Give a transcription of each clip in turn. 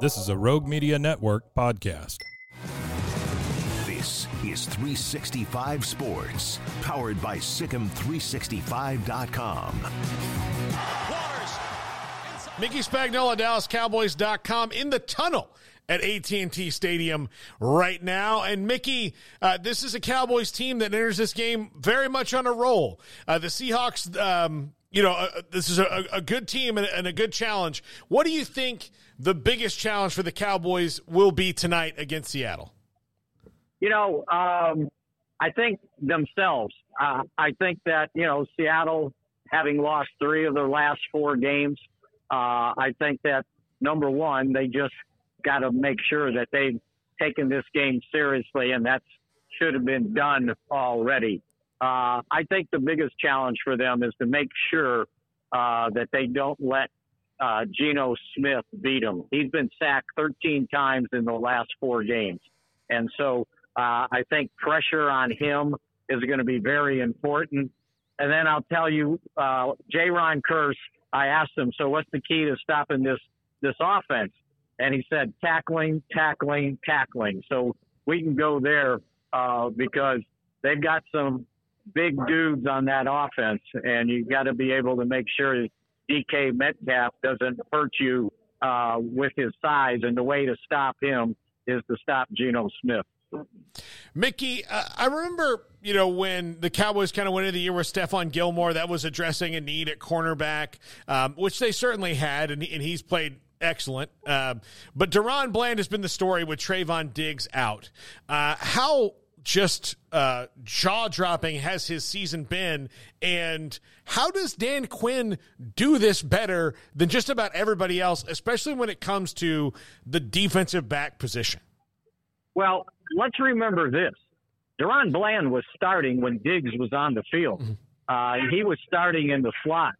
This is a Rogue Media Network podcast. This is 365 Sports, powered by Sikkim365.com. Mickey Spagnola, DallasCowboys.com in the tunnel at AT&T Stadium right now. And Mickey, uh, this is a Cowboys team that enters this game very much on a roll. Uh, the Seahawks, um, you know, uh, this is a, a good team and, and, a good challenge. What do you think the biggest challenge for the Cowboys will be tonight against Seattle? You know, um, I think themselves. Uh, I think that you know Seattle, having lost three of their last four games, uh, I think that number one, they just got to make sure that they've taken this game seriously, and that should have been done already. Uh, I think the biggest challenge for them is to make sure uh, that they don't let uh, Geno Smith beat them. He's been sacked 13 times in the last four games. And so uh, I think pressure on him is going to be very important. And then I'll tell you, uh, Jayron Kearse, I asked him, so what's the key to stopping this, this offense? And he said, tackling, tackling, tackling. So we can go there uh, because they've got some big dudes on that offense, and you got to be able to make sure DK Metcalf doesn't hurt you uh, with his size. And the way to stop him is to stop Geno Smith. Mickey, uh, I remember, you know, when the Cowboys kind of went into the year with Stephon Gilmore, that was addressing a need at cornerback, um, which they certainly had, and, and he's played excellent. Uh, but DaRon Bland has been the story with Trevon Diggs out. Uh, how just uh, jaw dropping has his season been? And how does Dan Quinn do this better than just about everybody else, especially when it comes to the defensive back position? Well, let's remember this. DaRon Bland was starting when Diggs was on the field. Mm-hmm. Uh, he was starting in the slot.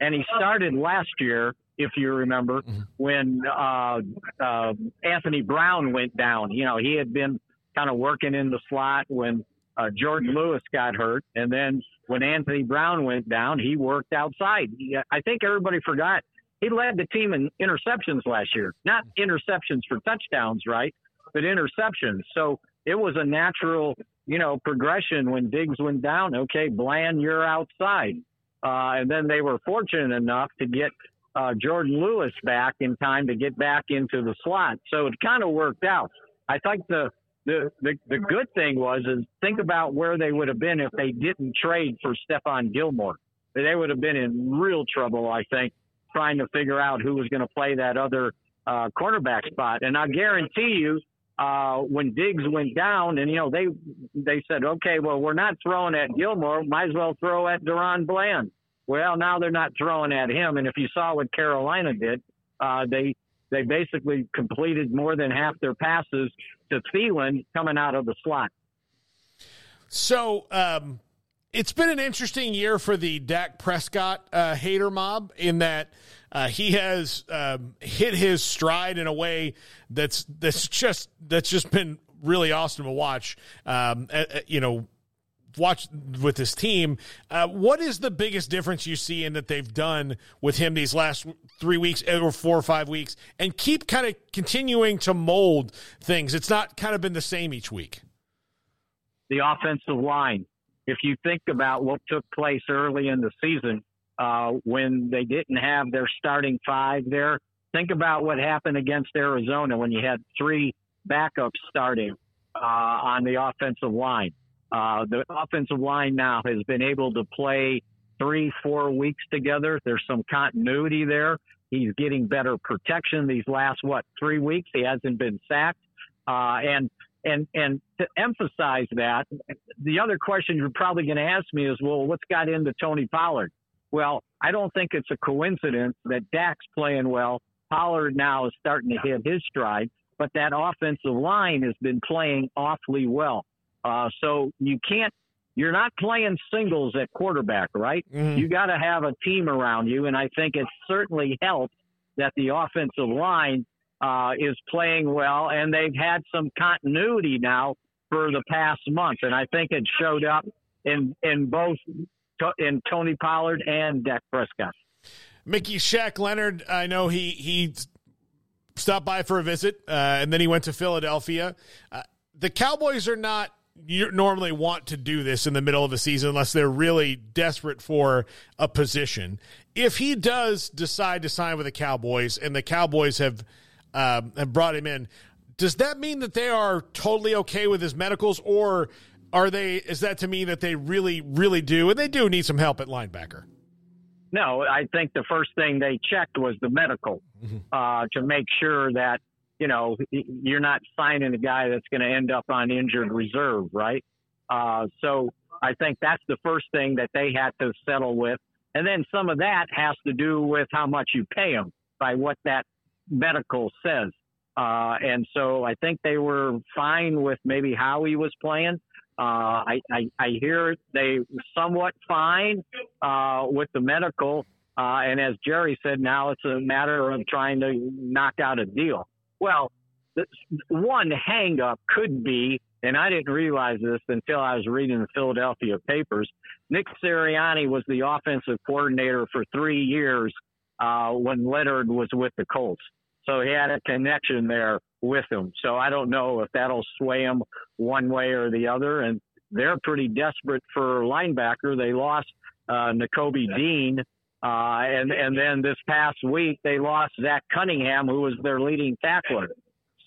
And he started last year, if you remember, mm-hmm. when uh, uh, Anthony Brown went down. You know, he had been kind of working in the slot when uh, Jourdan Lewis got hurt. And then when Anthony Brown went down, he worked outside. He, I think everybody forgot he led the team in interceptions last year. Not interceptions for touchdowns, right? but interceptions. So it was a natural, you know, progression when Diggs went down. Okay, Bland, you're outside. Uh, and then they were fortunate enough to get uh, Jourdan Lewis back in time to get back into the slot. So it kind of worked out. I think the, the, the, the good thing was is think about where they would have been if they didn't trade for Stephon Gilmore. They would have been in real trouble, I think, trying to figure out who was going to play that other uh, cornerback spot. And I guarantee you, uh, when Diggs went down, and you know they they said, okay, well we're not throwing at Gilmore, might as well throw at DaRon Bland. Well, now they're not throwing at him, and if you saw what Carolina did, uh, they they basically completed more than half their passes to Thielen coming out of the slot. So um, it's been an interesting year for the Dak Prescott uh, hater mob in that uh, he has um, hit his stride in a way that's that's just that's just been really awesome to watch. Um, uh, you know, watch with his team. Uh, what is the biggest difference you see in that they've done with him these last three weeks or four or five weeks, and keep kind of continuing to mold things? It's not kind of been the same each week. The offensive line. If you think about what took place early in the season, uh, when they didn't have their starting five there. Think about what happened against Arizona when you had three backups starting uh, on the offensive line. Uh, the offensive line now has been able to play three, four weeks together. There's some continuity there. He's getting better protection these last what three weeks. He hasn't been sacked, uh, and and and to emphasize that, the other question you're probably going to ask me is, well, what's got into Tony Pollard? Well, I don't think it's a coincidence that Dak's playing well Pollard now is starting to hit his stride, but that offensive line has been playing awfully well. Uh, so you can't, you're not playing singles at quarterback, right? Mhm. You got to have a team around you, and I think it certainly helped that the offensive line uh, is playing well, and they've had some continuity now for the past month, and I think it showed up in in both in Tony Pollard and Dak Prescott. Mickey Shaq Leonard, I know he he stopped by for a visit, uh, and then he went to Philadelphia. Uh, the Cowboys are not you normally want to do this in the middle of a season unless they're really desperate for a position. If he does decide to sign with the Cowboys, and the Cowboys have um, have brought him in, does that mean that they are totally okay with his medicals, or are they? Is that to mean that they really, really do, and they do need some help at linebacker? No, I think the first thing they checked was the medical uh, to make sure that you know you're not signing a guy that's going to end up on injured reserve, right? Uh, so I think that's the first thing that they had to settle with, and then some of that has to do with how much you pay him by what that medical says. Uh, and so I think they were fine with maybe how he was playing. Uh, I, I, I hear they were somewhat fine uh, with the medical. Uh, and as Jerry said, now it's a matter of trying to knock out a deal. Well, the, one hangup could be, and I didn't realize this until I was reading the Philadelphia papers. Nick Sirianni was the offensive coordinator for three years uh, when Leonard was with the Colts. So he had a connection there with him. So I don't know if that'll sway him one way or the other. And they're pretty desperate for linebacker. They lost uh, Nakobe Dean. Uh, and, and then this past week, they lost Zach Cunningham, who was their leading tackler.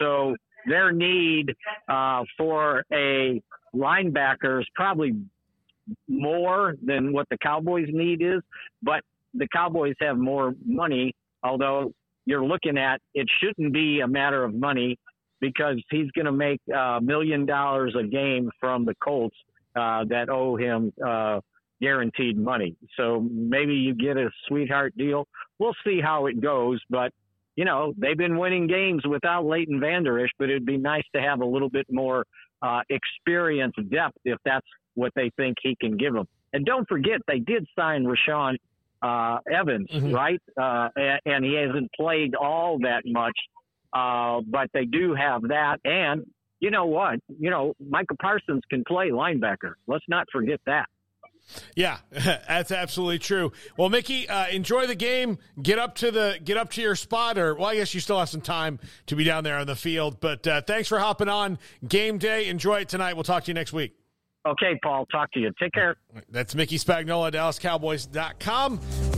So their need uh, for a linebacker is probably more than what the Cowboys need is. But the Cowboys have more money, although you're looking at it shouldn't be a matter of money because he's going to make a million dollars a game from the Colts uh, that owe him uh, guaranteed money. So maybe you get a sweetheart deal. We'll see how it goes, but you know they've been winning games without Leighton Vander Esch, but it'd be nice to have a little bit more uh, experience depth if that's what they think he can give them. And don't forget, they did sign Rashaan uh, Evans, Mhm. right? Uh, and, and he hasn't played all that much, uh, but they do have that. And you know what? You know, Micah Parsons can play linebacker. Let's not forget that. Yeah, that's absolutely true. Well, Mickey, uh, enjoy the game. Get up to the get up to your spot, or well, I guess you still have some time to be down there on the field. But uh, thanks for hopping on game day. Enjoy it tonight. We'll talk to you next week. Okay, Paul. Talk to you. Take care. That's Mickey Spagnola, DallasCowboys.com.